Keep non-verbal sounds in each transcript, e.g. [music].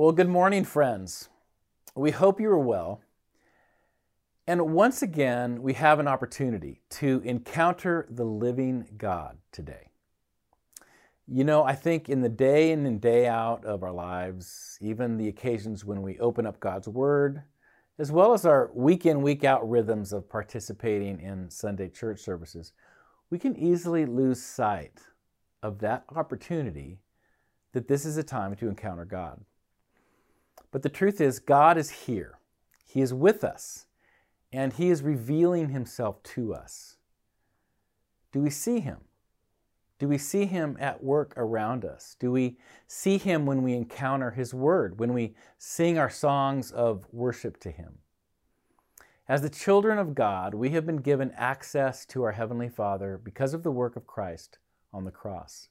Well, good morning, friends. We hope you are well. And once again, we have an opportunity to encounter the living God today. You know, I think in the day in and day out of our lives, even the occasions when we open up God's Word, as well as our week in, week out rhythms of participating in Sunday church services, we can easily lose sight of that opportunity that this is a time to encounter God. But the truth is, God is here, He is with us, and He is revealing Himself to us. Do we see Him? Do we see Him at work around us? Do we see Him when we encounter His Word, when we sing our songs of worship to Him? As the children of God, we have been given access to our Heavenly Father because of the work of Christ on the cross.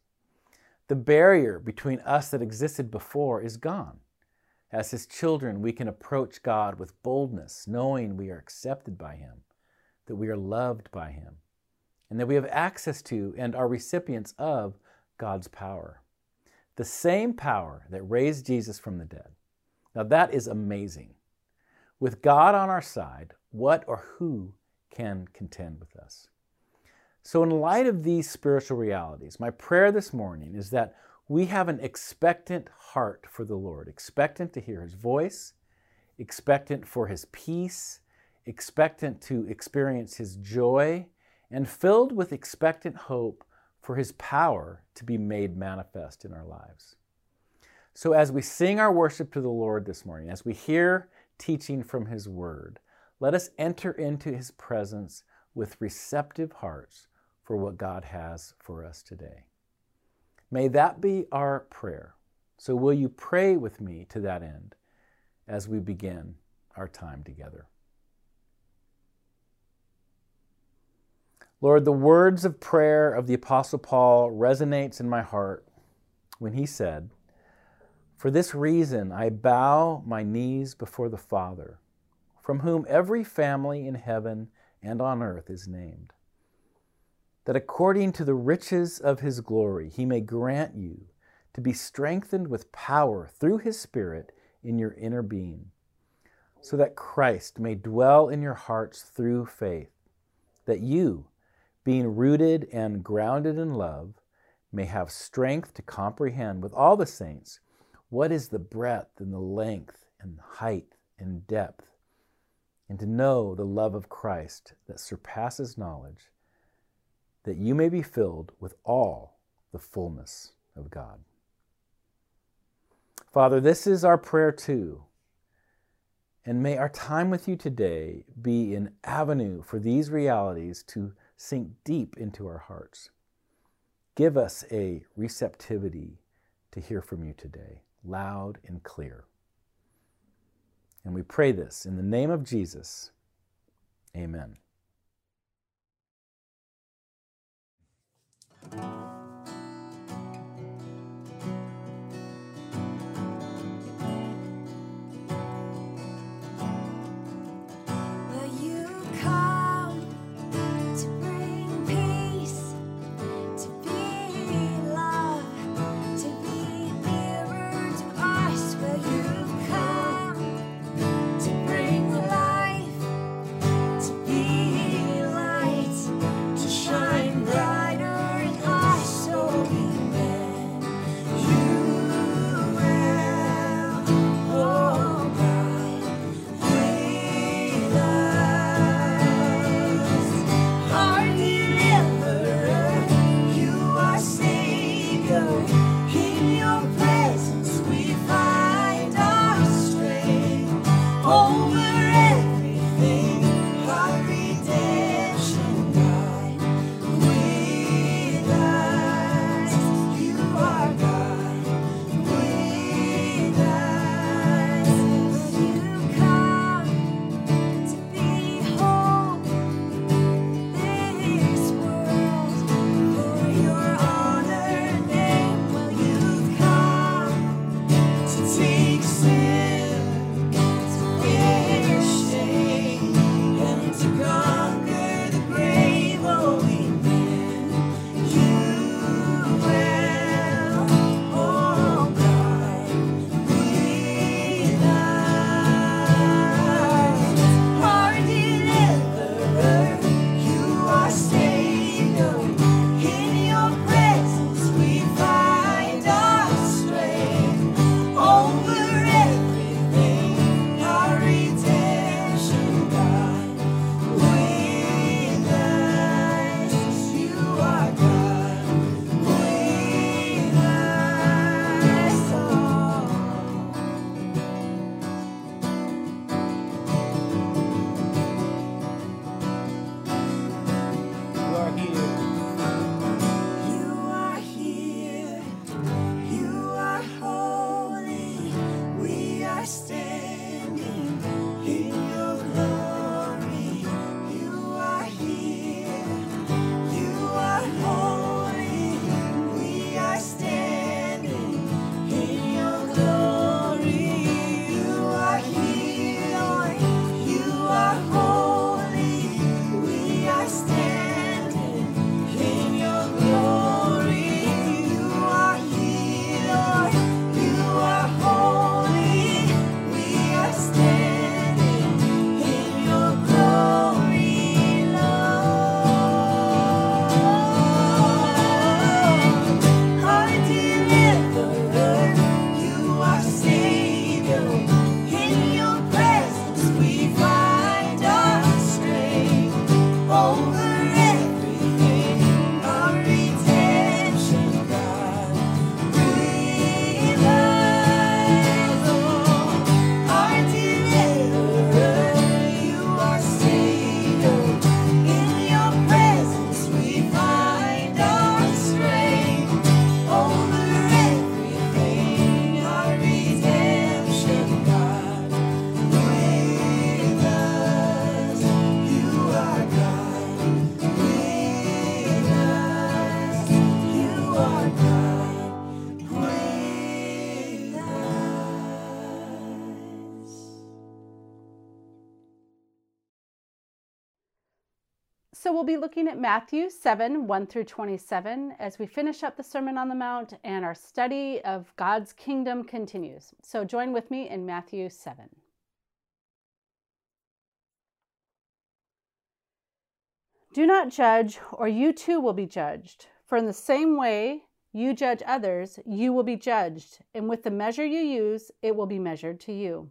The barrier between us that existed before is gone. As His children, we can approach God with boldness, knowing we are accepted by Him, that we are loved by Him, and that we have access to and are recipients of God's power. The same power that raised Jesus from the dead. Now, that is amazing. With God on our side, what or who can contend with us? So, in light of these spiritual realities, my prayer this morning is that we have an expectant heart for the Lord, expectant to hear His voice, expectant for His peace, expectant to experience His joy, and filled with expectant hope for His power to be made manifest in our lives. So, as we sing our worship to the Lord this morning, as we hear teaching from His Word, let us enter into His presence with receptive hearts for what God has for us today. May that be our prayer. So, will you pray with me to that end as we begin our time together? Lord, the words of prayer of the Apostle Paul resonates in my heart when he said, For this reason I bow my knees before the Father, from whom every family in heaven and on earth is named that according to the riches of his glory he may grant you to be strengthened with power through his Spirit in your inner being, so that Christ may dwell in your hearts through faith, that you, being rooted and grounded in love, may have strength to comprehend with all the saints what is the breadth and the length and the height and depth, and to know the love of Christ that surpasses knowledge that you may be filled with all the fullness of God. Father, this is our prayer too. And may our time with you today be an avenue for these realities to sink deep into our hearts. Give us a receptivity to hear from you today, loud and clear. And we pray this in the name of Jesus. Amen. So we'll be looking at Matthew 7 1 through 27 as we finish up the Sermon on the Mount and our study of God's kingdom continues. So join with me in Matthew 7. Do not judge, or you too will be judged. For in the same way you judge others, you will be judged, and with the measure you use, it will be measured to you.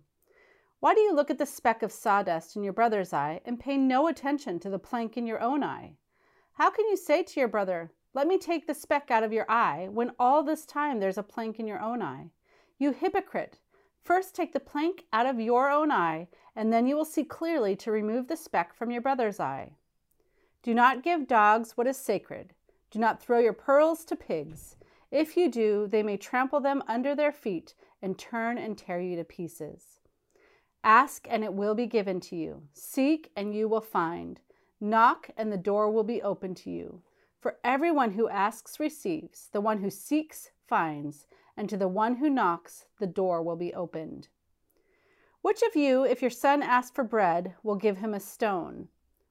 Why do you look at the speck of sawdust in your brother's eye and pay no attention to the plank in your own eye? How can you say to your brother, Let me take the speck out of your eye, when all this time there's a plank in your own eye? You hypocrite! First take the plank out of your own eye, and then you will see clearly to remove the speck from your brother's eye. Do not give dogs what is sacred. Do not throw your pearls to pigs. If you do, they may trample them under their feet and turn and tear you to pieces. Ask and it will be given to you. Seek and you will find. Knock and the door will be open to you. For everyone who asks receives, the one who seeks finds, and to the one who knocks the door will be opened. Which of you, if your son asks for bread, will give him a stone?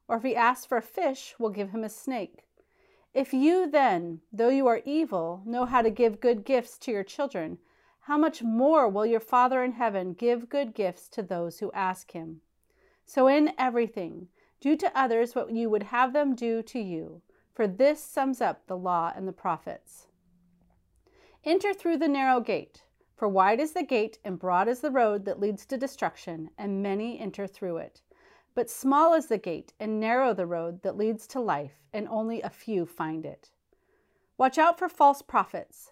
Or if he asks for a fish, will give him a snake? If you then, though you are evil, know how to give good gifts to your children, how much more will your Father in heaven give good gifts to those who ask him? So, in everything, do to others what you would have them do to you, for this sums up the law and the prophets. Enter through the narrow gate, for wide is the gate and broad is the road that leads to destruction, and many enter through it. But small is the gate and narrow the road that leads to life, and only a few find it. Watch out for false prophets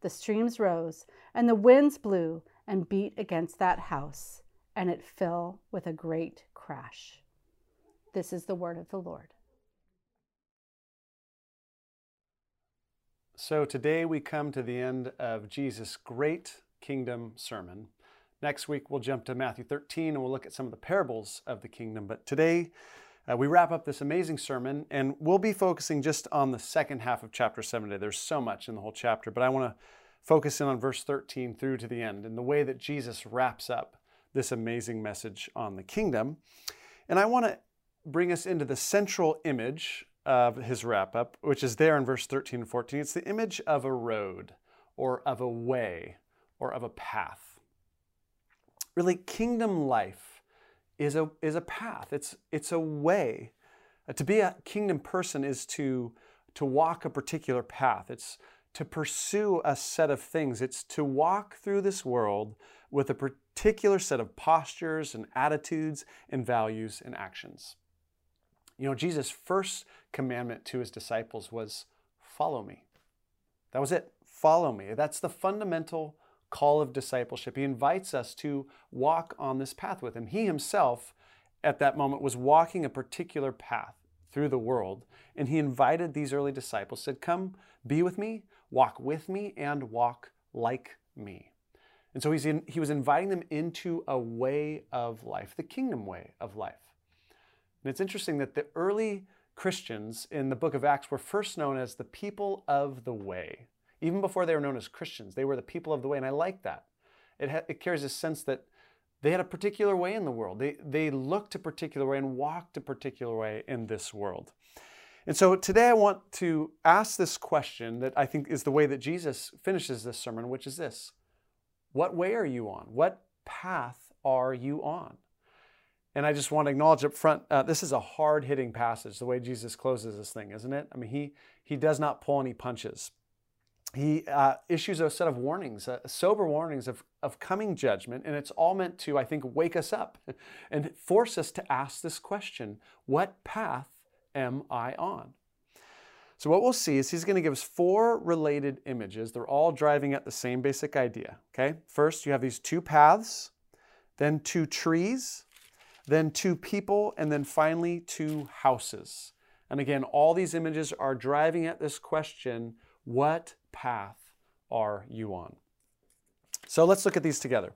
the streams rose, and the winds blew and beat against that house, and it fell with a great crash. This is the word of the Lord. So today we come to the end of Jesus' great kingdom sermon. Next week we'll jump to Matthew 13 and we'll look at some of the parables of the kingdom. But today uh, we wrap up this amazing sermon and we'll be focusing just on the second half of chapter 7 today. There's so much in the whole chapter, but I want to focus in on verse 13 through to the end and the way that Jesus wraps up this amazing message on the kingdom. And I want to bring us into the central image of his wrap up, which is there in verse 13 and 14. It's the image of a road or of a way or of a path. Really, kingdom life is a, is a path, it's, it's a way. Uh, to be a kingdom person is to, to walk a particular path. It's to pursue a set of things. It's to walk through this world with a particular set of postures and attitudes and values and actions. You know, Jesus' first commandment to his disciples was follow me. That was it. Follow me. That's the fundamental call of discipleship. He invites us to walk on this path with him. He himself, at that moment, was walking a particular path through the world, and he invited these early disciples, said, Come be with me, walk with me and walk like me. And so he's in, he was inviting them into a way of life, the kingdom way of life. And it's interesting that the early Christians in the book of Acts were first known as the people of the way. Even before they were known as Christians, they were the people of the way. And I like that. It, ha- it carries a sense that they had a particular way in the world. They, they looked a particular way and walked a particular way in this world. And so today I want to ask this question that I think is the way that Jesus finishes this sermon, which is this What way are you on? What path are you on? And I just want to acknowledge up front, uh, this is a hard hitting passage, the way Jesus closes this thing, isn't it? I mean, he, he does not pull any punches. He uh, issues a set of warnings, uh, sober warnings of, of coming judgment, and it's all meant to, I think, wake us up [laughs] and force us to ask this question What path am I on? So, what we'll see is he's going to give us four related images. They're all driving at the same basic idea. Okay? First, you have these two paths, then two trees, then two people, and then finally two houses. And again, all these images are driving at this question what path are you on? So, let's look at these together.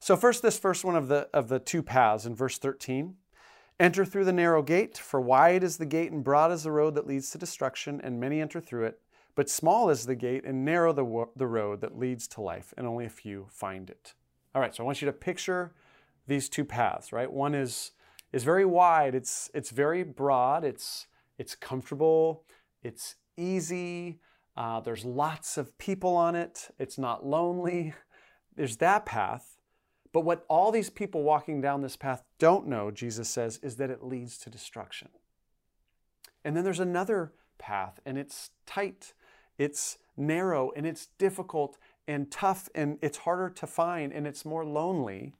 So, first, this first one of the, of the two paths in verse 13. Enter through the narrow gate, for wide is the gate and broad is the road that leads to destruction, and many enter through it. But small is the gate and narrow the, the road that leads to life, and only a few find it. All right, so I want you to picture these two paths, right? One is, is very wide, it's, it's very broad, it's, it's comfortable, it's easy, uh, there's lots of people on it, it's not lonely. [laughs] There's that path. But what all these people walking down this path don't know, Jesus says, is that it leads to destruction. And then there's another path, and it's tight, it's narrow, and it's difficult and tough, and it's harder to find, and it's more lonely.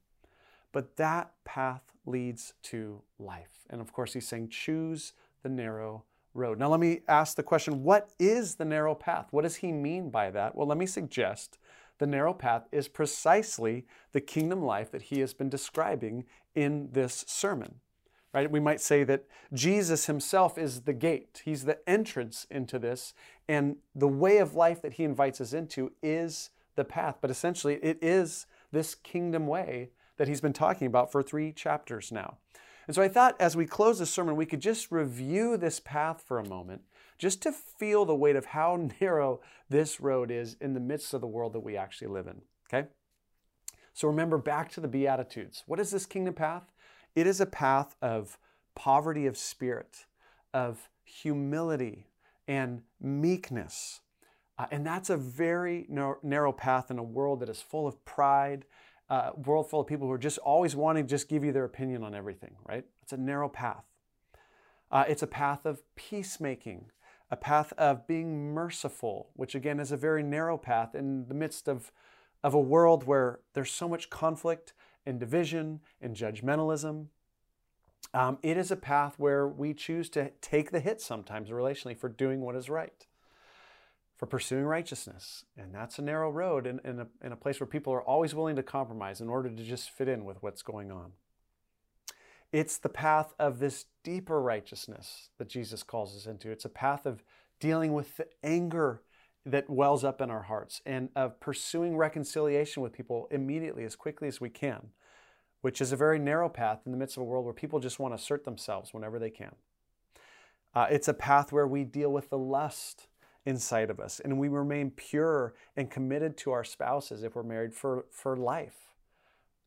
But that path leads to life. And of course, he's saying, choose the narrow road. Now, let me ask the question what is the narrow path? What does he mean by that? Well, let me suggest the narrow path is precisely the kingdom life that he has been describing in this sermon. Right? We might say that Jesus himself is the gate. He's the entrance into this and the way of life that he invites us into is the path. But essentially it is this kingdom way that he's been talking about for 3 chapters now. And so I thought as we close the sermon we could just review this path for a moment just to feel the weight of how [laughs] narrow this road is in the midst of the world that we actually live in. Okay? So remember back to the Beatitudes. What is this kingdom path? It is a path of poverty of spirit, of humility, and meekness. Uh, and that's a very narrow path in a world that is full of pride, uh, world full of people who are just always wanting to just give you their opinion on everything, right? It's a narrow path. Uh, it's a path of peacemaking, a path of being merciful, which again is a very narrow path in the midst of, of a world where there's so much conflict and division and judgmentalism. Um, it is a path where we choose to take the hit sometimes relationally for doing what is right, for pursuing righteousness. And that's a narrow road in, in, a, in a place where people are always willing to compromise in order to just fit in with what's going on. It's the path of this deeper righteousness that Jesus calls us into. It's a path of dealing with the anger that wells up in our hearts and of pursuing reconciliation with people immediately as quickly as we can, which is a very narrow path in the midst of a world where people just want to assert themselves whenever they can. Uh, it's a path where we deal with the lust inside of us and we remain pure and committed to our spouses if we're married for, for life.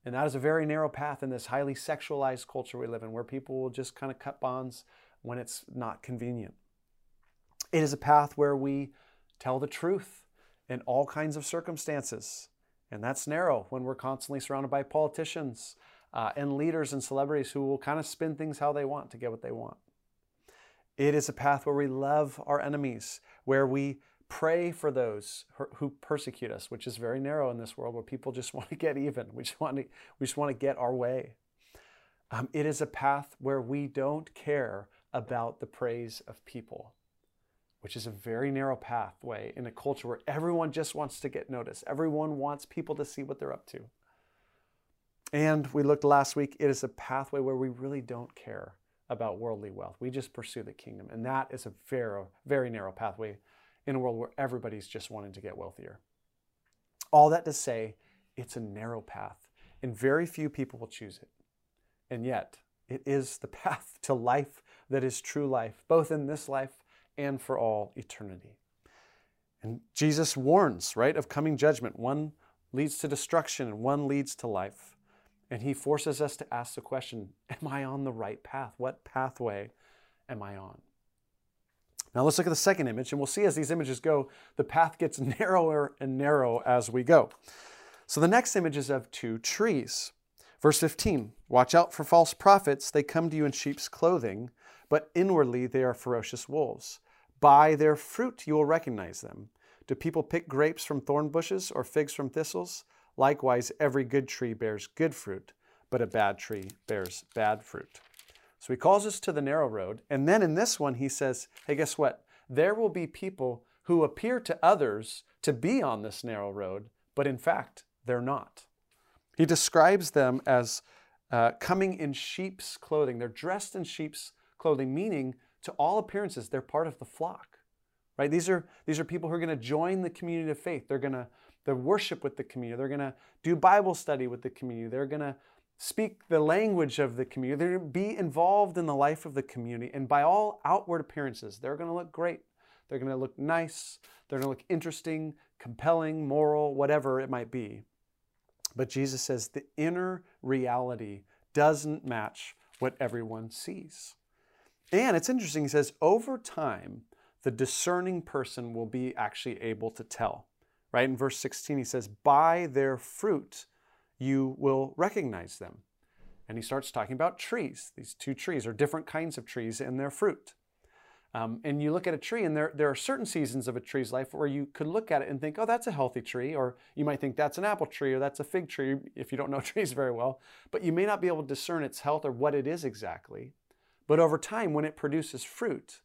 And that is a very narrow path in this highly sexualized culture we live in, where people will just kind of cut bonds when it's not convenient. It is a path where we tell the truth in all kinds of circumstances. And that's narrow when we're constantly surrounded by politicians uh, and leaders and celebrities who will kind of spin things how they want to get what they want. It is a path where we love our enemies, where we pray for those who persecute us, which is very narrow in this world where people just [laughs] want to get even. We just want to, we just want to get our way. Um, it is a path where we don't care about the praise of people, which is a very narrow pathway in a culture where everyone just wants to get noticed. Everyone wants people to see what they're up to. And we looked last week, it is a pathway where we really don't care about worldly wealth. We just pursue the kingdom. And that is a very, very narrow pathway in a world where everybody's just wanting to get wealthier. All that to say, it's a narrow path, and very few people will choose it. And yet, it is the [laughs] path to life that is true life, both in this life and for all eternity. And Jesus warns, right, of coming judgment. One leads to destruction and one leads to life. And he forces us to ask the question Am I on the right path? What pathway am I on? Now let's look at the second image, and we'll see as these images go, the path gets [laughs] narrower and narrow as we go. So the next image is of two trees. Verse 15 Watch out for false prophets. They come to you in sheep's clothing, but inwardly they are ferocious wolves. By their fruit you will recognize them. Do people pick grapes from thorn bushes or figs from thistles? Likewise, every good tree bears good fruit, but a bad tree bears bad fruit. So he calls us to the narrow road. And then in this one, he says, hey, guess what? There will be people who appear to others to be on this narrow road, but in fact, they're not. He describes them as uh, coming in sheep's clothing. They're dressed in sheep's clothing, meaning to all appearances, they're part of the flock. Right? These are, these are people who are going to join the community of faith. They're going to they worship with the community. They're going to do Bible study with the community. They're going to speak the language of the community. They're going to be involved in the life of the community. And by all outward appearances, they're going to look great. They're going to look nice. They're going to look interesting, compelling, moral, whatever it might be. But Jesus says the inner reality doesn't match what everyone sees. And it's interesting, he says, over time, the discerning person will be actually able to tell. Right? In verse 16, he says, By their fruit you will recognize them. And he starts talking about trees. These two trees are different kinds of trees and their fruit. Um, and you look at a tree, and there, there are certain seasons of a tree's life where you could look at it and think, oh, that's a healthy tree. Or you might think that's an apple tree or that's a fig tree if you don't know [laughs] trees very well. But you may not be able to discern its health or what it is exactly. But over time, when it produces fruit,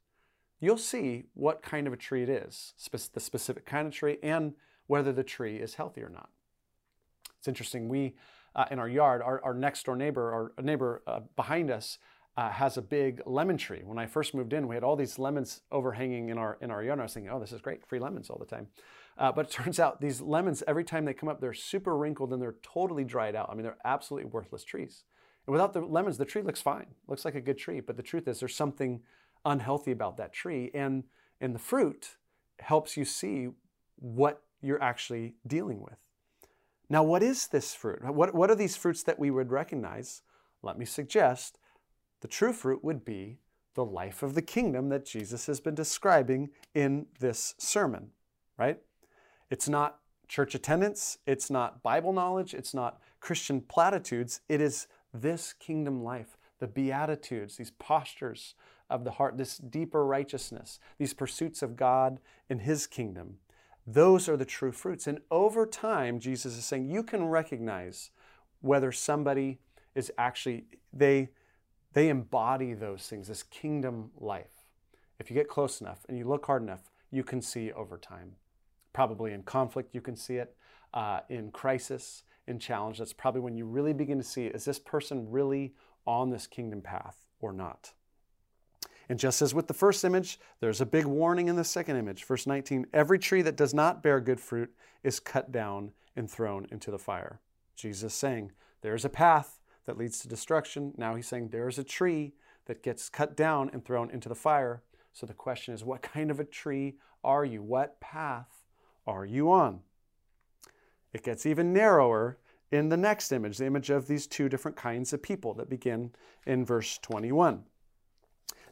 you'll see what kind of a tree it is, the specific kind of tree, and whether the tree is healthy or not. It's interesting. We, uh, in our yard, our, our, next door neighbor, our neighbor uh, behind us, uh, has a big lemon tree. When I first moved in, we had all these lemons overhanging in our in our yard. And I was thinking, oh, this is great, free lemons all the time. Uh, but it [laughs] turns out these lemons, every time they come up, they're super wrinkled and they're totally dried out. I mean, they're absolutely worthless trees. And without the lemons, the tree looks fine, looks like a good tree. But the truth is, there's something unhealthy about that tree, and and the fruit helps you see what you're actually dealing with. Now, what is this fruit? What, what are these fruits that we would recognize? Let me suggest the true fruit would be the life of the kingdom that Jesus has been describing in this sermon, right? It's not church attendance, it's not Bible knowledge, it's not Christian platitudes, it is this kingdom life, the Beatitudes, these postures of the heart, this deeper righteousness, these pursuits of God and His kingdom. Those are the true fruits. And over time, Jesus is saying you can recognize whether somebody is actually, they, they embody those things, this kingdom life. If you get close enough and you look hard enough, you can see over time. Probably in conflict, you can see it. Uh, in crisis, in challenge, that's probably when you really begin to see is this person really on this kingdom path or not? And just as with the first image, there's a big warning in the second image. Verse 19 Every tree that does not bear good fruit is cut down and thrown into the fire. Jesus saying, There's a path that leads to destruction. Now he's saying, There's a tree that gets cut down and thrown into the fire. So the question is, what [laughs] kind of a tree are you? What path are you on? It gets even narrower in the next image, the image of these two different kinds of people that begin in verse 21.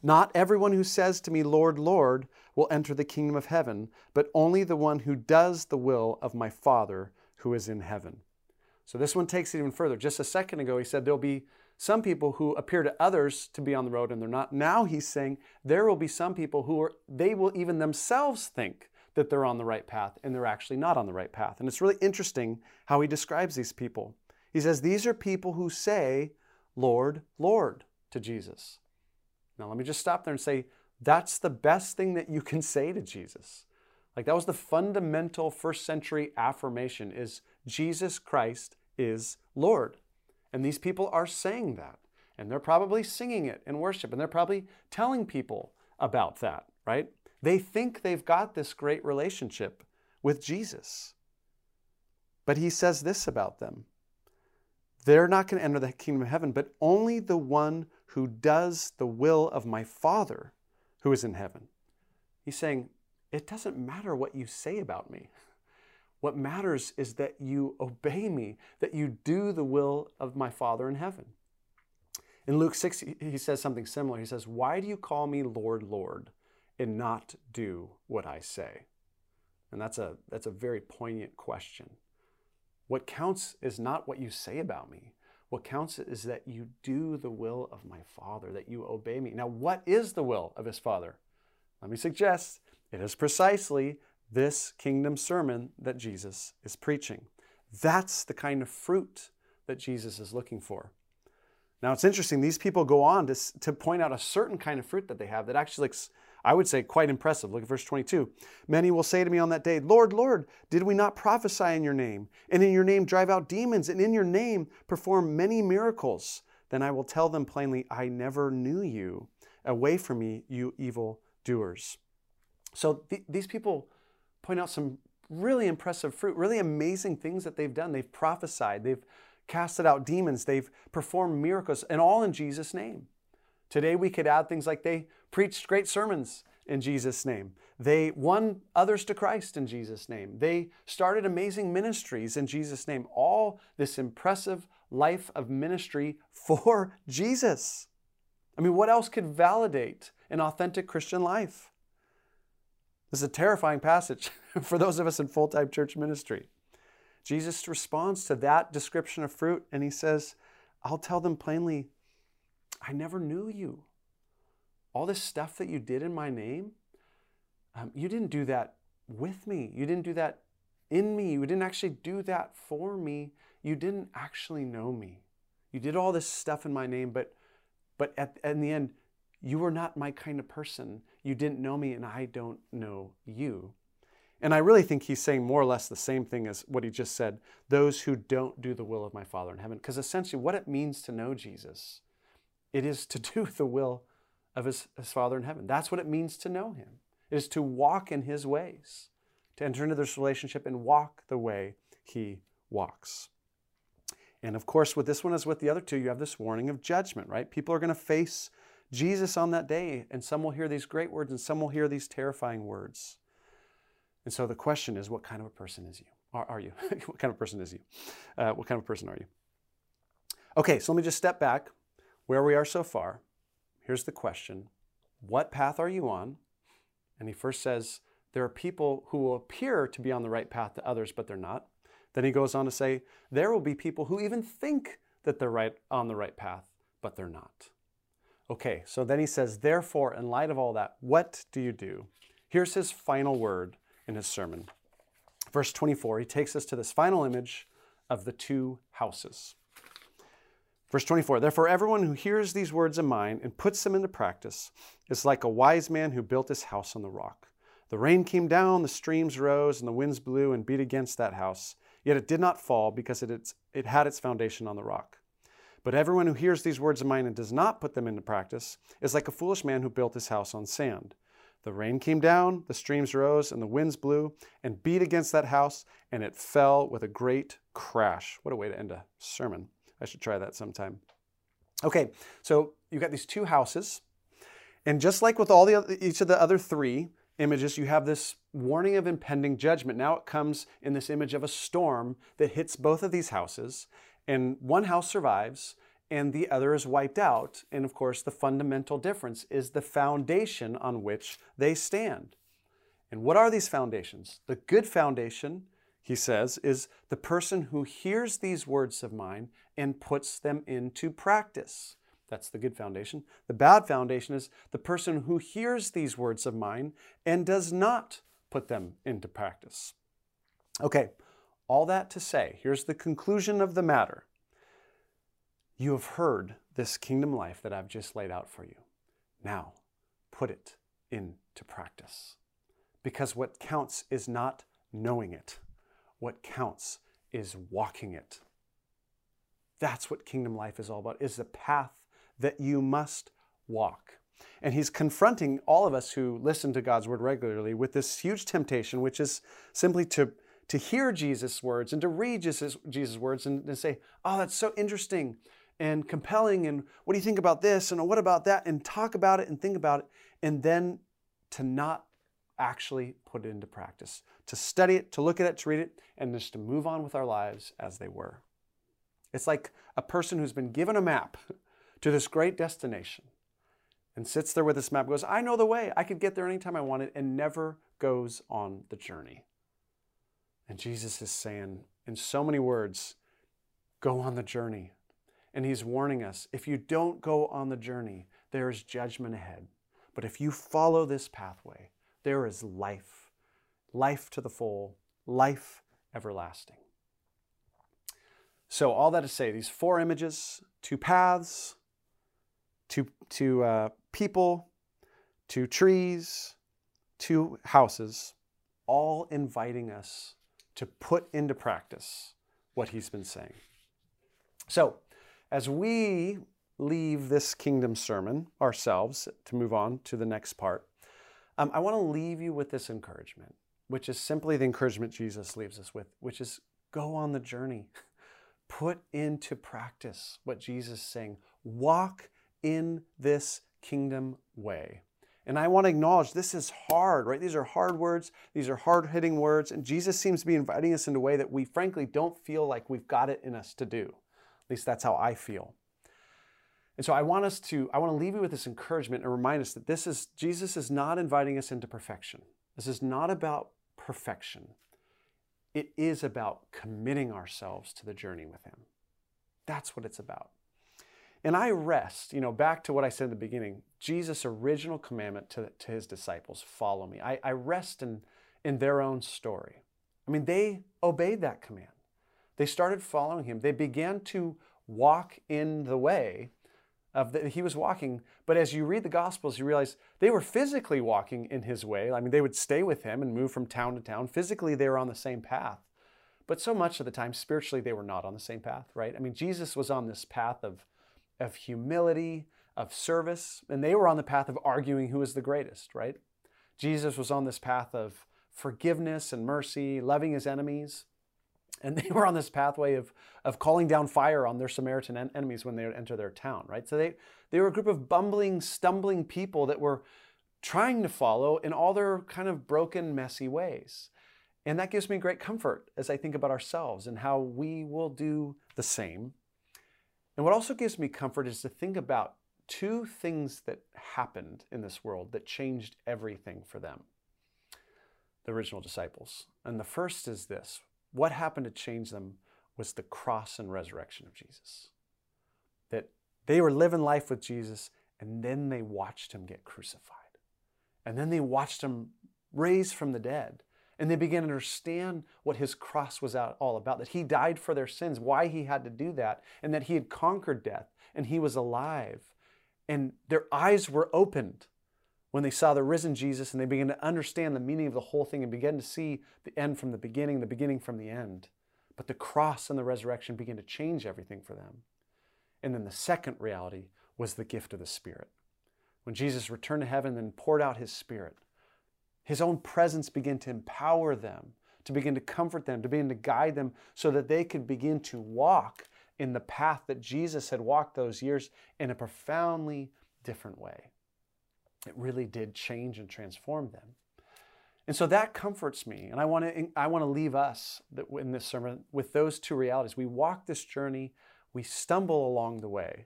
Not everyone who says to me, Lord, Lord, will enter the kingdom of heaven, but only the one who does the will of my Father who is in heaven. So this one takes it even further. Just a second ago, he said there'll be some people who appear to others to be on the road and they're not. Now he's saying there will be some people who are, they will even themselves think that they're on the right path and they're actually not on the right path. And it's really interesting how he describes these people. He says, These are people who say, Lord, Lord, to Jesus. Now, let me just stop there and say that's the best thing that you can say to Jesus. Like that was the fundamental first century affirmation is Jesus Christ is Lord. And these people are saying that. And they're probably singing it in worship and they're probably telling people about that, right? They think they've got this great relationship with Jesus. But he says this about them. They're not going to enter the kingdom of heaven, but only the one who does the will of my Father who is in heaven. He's saying, it doesn't matter what you say about me. What matters is that you obey me, that you do the will of my Father in heaven. In Luke 6, he says something similar. He says, Why do you call me Lord, Lord, and not do what I say? And that's a, that's a very poignant question. What counts is not what you say about me. What counts is that you do the will of my Father, that you obey me. Now, what is the will of his Father? Let me suggest it is precisely this kingdom sermon that Jesus is preaching. That's the kind of fruit that Jesus is looking for. Now, it's interesting, these people go on to, to point out a certain kind of fruit that they have that actually looks, I would say, quite impressive. Look at verse 22. Many will say to me on that day, Lord, Lord, did we not prophesy in your name, and in your name drive out demons, and in your name perform many miracles? Then I will tell them plainly, I never knew you. Away from me, you evil doers. So th- these people point out some really impressive fruit, really amazing things that they've done. They've prophesied, they've casted out demons, they've performed miracles, and all in Jesus' name. Today we could add things like they preached great sermons in Jesus' name. They won others to Christ in Jesus' name. They started amazing ministries in Jesus' name. All this impressive life of ministry [laughs] for Jesus. I mean, what else could validate an authentic Christian life? This is a terrifying passage [laughs] for those of us in full time church ministry. Jesus responds to that description of fruit and he says, I'll tell them plainly, I never knew you. All this stuff that you did in my name, um, you didn't do that with me. You didn't do that in me. You didn't actually do that for me. You didn't actually know me. You did all this stuff in my name, but but at, in the end, you were not my kind of person. You didn't know me, and I don't know you. And I really think he's saying more or less the same thing as what he just said those who don't do the will of my Father in heaven. Because essentially, what it means to know Jesus, it is to [laughs] do the will of his, his Father in heaven. That's what it means to know him, it is to walk in his ways, to enter into this relationship and walk the way he walks. And of course, with this one, as with the other two, you have this warning of judgment, right? People are going to face Jesus on that day, and some will hear these great words and some will hear these terrifying words. And so the question is, what kind of a person is you? Are, are you? [laughs] what kind of person is you? Uh, what kind of person are you? Okay, so let me just step back where we are so far. Here's the question What path are you on? And he first says, There are people who will appear to be on the right path to others, but they're not. Then he goes on to say, There will be people who even think that they're right on the right path, but they're not. Okay, so then he says, Therefore, in light of all that, what do you do? Here's his final word in his sermon. Verse 24, he takes us to this final image of the two houses. Verse 24, therefore, everyone who hears these words of mine and puts them into practice is like a wise man who built his house on the rock. The rain came down, the streams rose, and the winds blew and beat against that house. Yet it did not fall because it, it had its foundation on the rock. But everyone who hears these words of mine and does not put them into practice is like a foolish man who built his house on sand. The rain came down, the streams rose, and the winds blew and beat against that house, and it fell with a great crash. What a way to end a sermon. I should try that sometime. Okay, so you've got these two houses, and just like with all the other, each of the other three images, you have this warning of impending judgment. Now it comes in this image of a storm that hits both of these houses, and one house survives, and the other is wiped out. And of course, the fundamental difference is the foundation on which they stand. And what are these foundations? The good foundation, he says, is the person who hears these words of mine and puts them into practice. That's the good foundation. The bad foundation is the person who hears these words of mine and does not put them into practice. Okay, all that to say, here's the conclusion of the matter. You have heard this kingdom life that I've just laid out for you. Now, put it into practice. Because what counts is not knowing it, what counts is walking it. That's what kingdom life is all about, is the path that you must walk. And he's confronting all of us who listen to God's word regularly with this huge temptation, which is simply to, to hear Jesus' words and to read Jesus', Jesus words and, and say, Oh, that's so interesting and compelling and what do you think about this and what about that and talk about it and think about it and then to not actually put it into practice, to study it, to look at it, to read it, and just to move on with our lives as they were. It's like a person who's been given a map [laughs] to this great destination and sits there with this map, goes, I know the way. I could get there anytime I wanted, and never goes on the journey. And Jesus is saying, in so many words, go on the journey. And he's warning us if you don't go on the journey, there is judgment ahead. But if you follow this pathway, there is life, life to the full, life everlasting. So, all that to say, these four images, two paths, two, two uh, people, two trees, two houses, all inviting us to put into practice what he's been saying. So, as we leave this kingdom sermon ourselves to move on to the next part, um, I want to leave you with this encouragement, which is simply the encouragement Jesus leaves us with, which is go on the journey. [laughs] Put into practice what Jesus is saying. Walk in this kingdom way. And I want to acknowledge this is hard, right? These are hard words, these are hard hitting words, and Jesus seems to be inviting us in a way that we frankly don't feel like we've got it in us to do. At least that's how I feel. And so I want us to, I want to leave you with this encouragement and remind us that this is, Jesus is not inviting us into perfection. This is not about perfection. It is about committing ourselves to the journey with Him. That's what it's about. And I rest, you know, back to what I said in the beginning, Jesus' original commandment to, to his disciples, follow me. I, I rest in, in their own story. I mean, they obeyed that command. They started following him. They began to walk in the way of that he was walking. But as you read the Gospels, you realize they were physically walking in his way. I mean, they would stay with him and move from town to town. Physically, they were on the same path. But so much of the time, spiritually, they were not on the same path, right? I mean, Jesus was on this path of of humility, of service, and they were on the path of arguing who was the greatest, right? Jesus was on this path of forgiveness and mercy, loving his enemies. And they [laughs] were on this pathway of, of calling down fire on their Samaritan en- enemies when they would enter their town, right? So they, they were a group of bumbling, stumbling people that were trying to follow in all their kind of broken, messy ways. And that gives me great comfort as I think about ourselves and how we will do the same and what also gives me comfort is to think about two things that happened in this world that changed everything for them the original disciples. And the first is this what happened to change them was the cross and resurrection of Jesus. That they were living life with Jesus, and then they watched him get crucified. And then they watched him raised from the dead. And they began to understand what his cross was all about that he died for their sins, why he had to do that, and that he had conquered death and he was alive. And their eyes were opened when they saw the risen Jesus and they began to understand the meaning of the whole thing and began to see the end from the beginning, the beginning from the end. But the cross and the resurrection began to change everything for them. And then the second reality was the gift of the Spirit. When Jesus returned to heaven and poured out his Spirit, his own presence began to empower them, to begin to comfort them, to begin to guide them so that they could begin to walk in the path that Jesus had walked those years in a profoundly different way. It really did change and transform them. And so that comforts me. And I want to, I want to leave us in this sermon with those two realities. We walk this journey, we stumble along the way,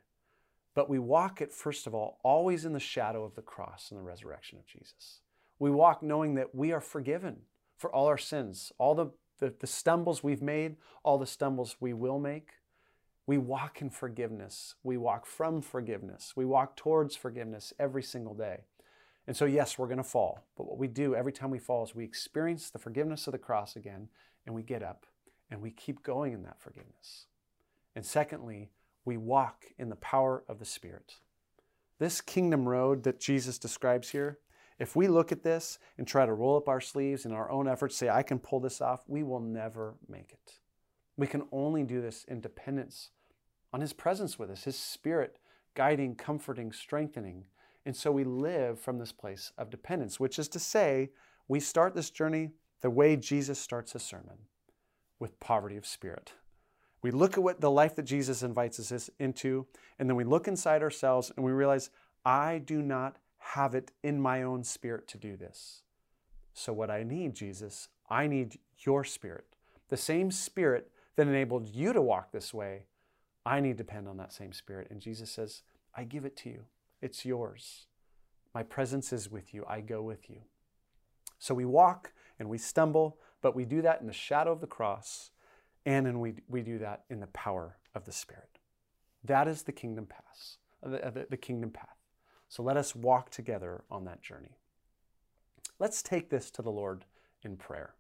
but we walk it, first of all, always in the shadow of the cross and the resurrection of Jesus. We walk knowing that we are forgiven for all our sins, all the, the, the stumbles we've made, all the stumbles we will make. We walk in forgiveness. We walk from forgiveness. We walk towards forgiveness every single day. And so, yes, we're going to fall. But what we do every time we fall is we experience the forgiveness of the cross again, and we get up and we keep going in that forgiveness. And secondly, we walk in the power of the Spirit. This kingdom road that Jesus describes here if we look at this and try to roll up our sleeves in our own efforts, say, I can pull this off, we will never make it. We can only do this in dependence on His presence with us, His Spirit guiding, comforting, strengthening. And so we live from this place of dependence, which is to say, we start this journey the way Jesus starts his sermon with poverty of spirit. We look at what the life that Jesus invites us into, and then we look inside ourselves and we realize, I do not have it in my own spirit to do this. So, what I need, Jesus, I need your spirit. The same spirit that enabled you to walk this way, I need to depend on that same spirit. And Jesus says, I give it to you. It's yours. My presence is with you. I go with you. So we walk and we stumble, but we do that in the shadow of the cross, and then we, we do that in the power of the Spirit. That is the kingdom path, uh, the, uh, the, the kingdom path. So let us walk together on that journey. Let's take this to the Lord in prayer.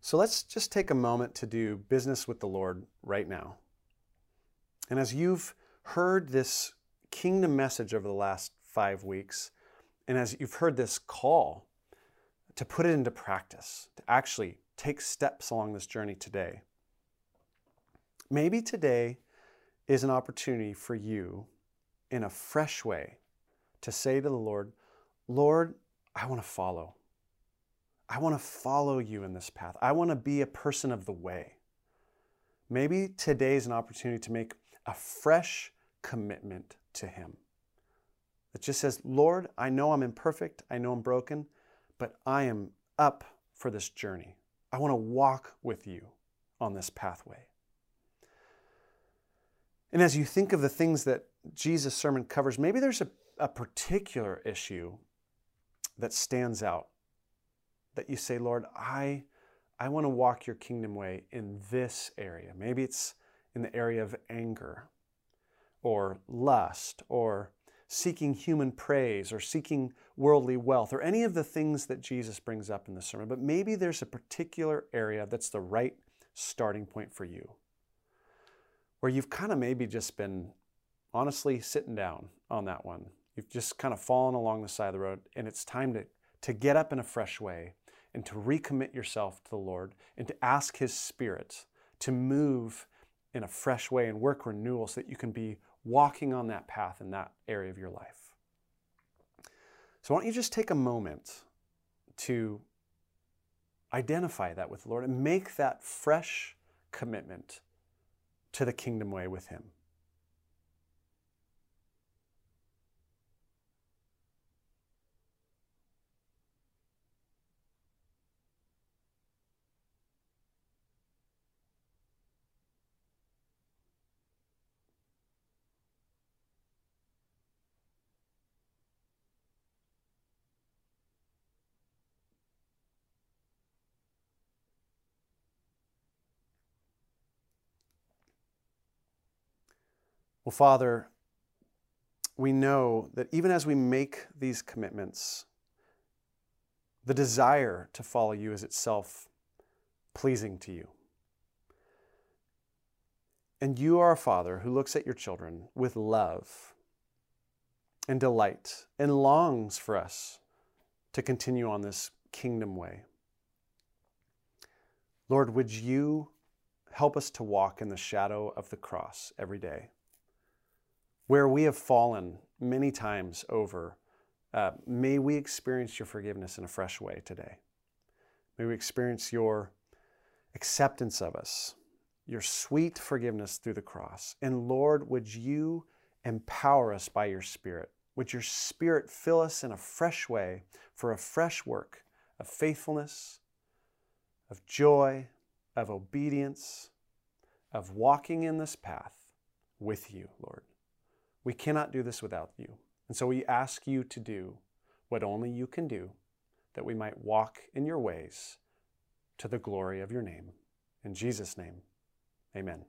So let's just take a moment to do business with the Lord right now. And as you've heard this kingdom message over the last five weeks, and as you've heard this call to put it into practice, to actually take steps along this journey today, maybe today is an opportunity for you in a fresh way to say to the Lord, Lord, I want to follow. I want to follow you in this path. I want to be a person of the way. Maybe today is an opportunity to make a fresh commitment to Him that just says, Lord, I know I'm imperfect, I know I'm broken, but I am up for this journey. I want to walk with you on this pathway. And as you think of the things that Jesus' sermon covers, maybe there's a, a particular issue that stands out that you say, Lord, I, I want to walk your kingdom way in this area. Maybe it's in the area of anger or lust or seeking human praise or seeking worldly wealth or any of the things that Jesus brings up in the sermon. But maybe there's a particular area that's the right starting point for you where you've kind of maybe just been honestly sitting down on that one. You've just kind of fallen along the side of the road, and it's time to, to get up in a fresh way and to recommit yourself to the Lord and to ask His Spirit to move in a fresh way and work renewal so that you can be walking on that path in that area of your life. So, why don't you just take a moment to identify that with the Lord and make that fresh commitment to the kingdom way with Him? Well, Father, we know that even as we make these commitments, the desire to follow you is itself pleasing to you. And you are a father who looks at your children with love and delight and longs for us to continue on this kingdom way. Lord, would you help us to walk in the shadow of the cross every day? Where we have fallen many times over, uh, may we experience your forgiveness in a fresh way today. May we experience your acceptance of us, your sweet forgiveness through the cross. And Lord, would you empower us by your Spirit? Would your Spirit fill us in a fresh way for a fresh work of faithfulness, of joy, of obedience, of walking in this path with you, Lord. We cannot do this without you. And so we ask you to do what only you can do, that we might walk in your ways to the glory of your name. In Jesus' name, amen.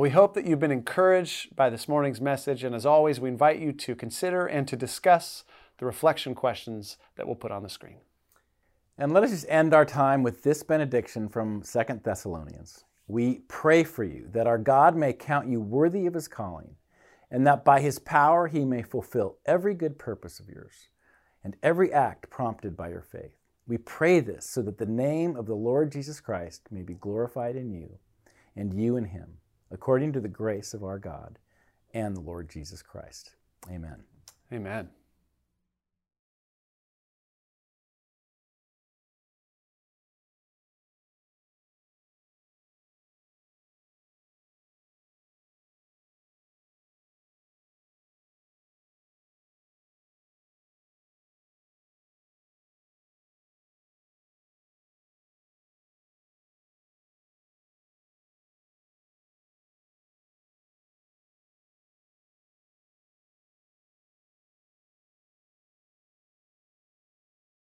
Well, we hope that you've been encouraged by this morning's message. And as always, we invite you to consider and to discuss the reflection questions that we'll put on the screen. And let us just end our time with this benediction from Second Thessalonians. We pray for you that our God may count you worthy of his calling, and that by his power he may fulfill every good purpose of yours and every act prompted by your faith. We pray this so that the name of the Lord Jesus Christ may be glorified in you and you in him, according to the grace of our God and the Lord Jesus Christ. Amen. Amen.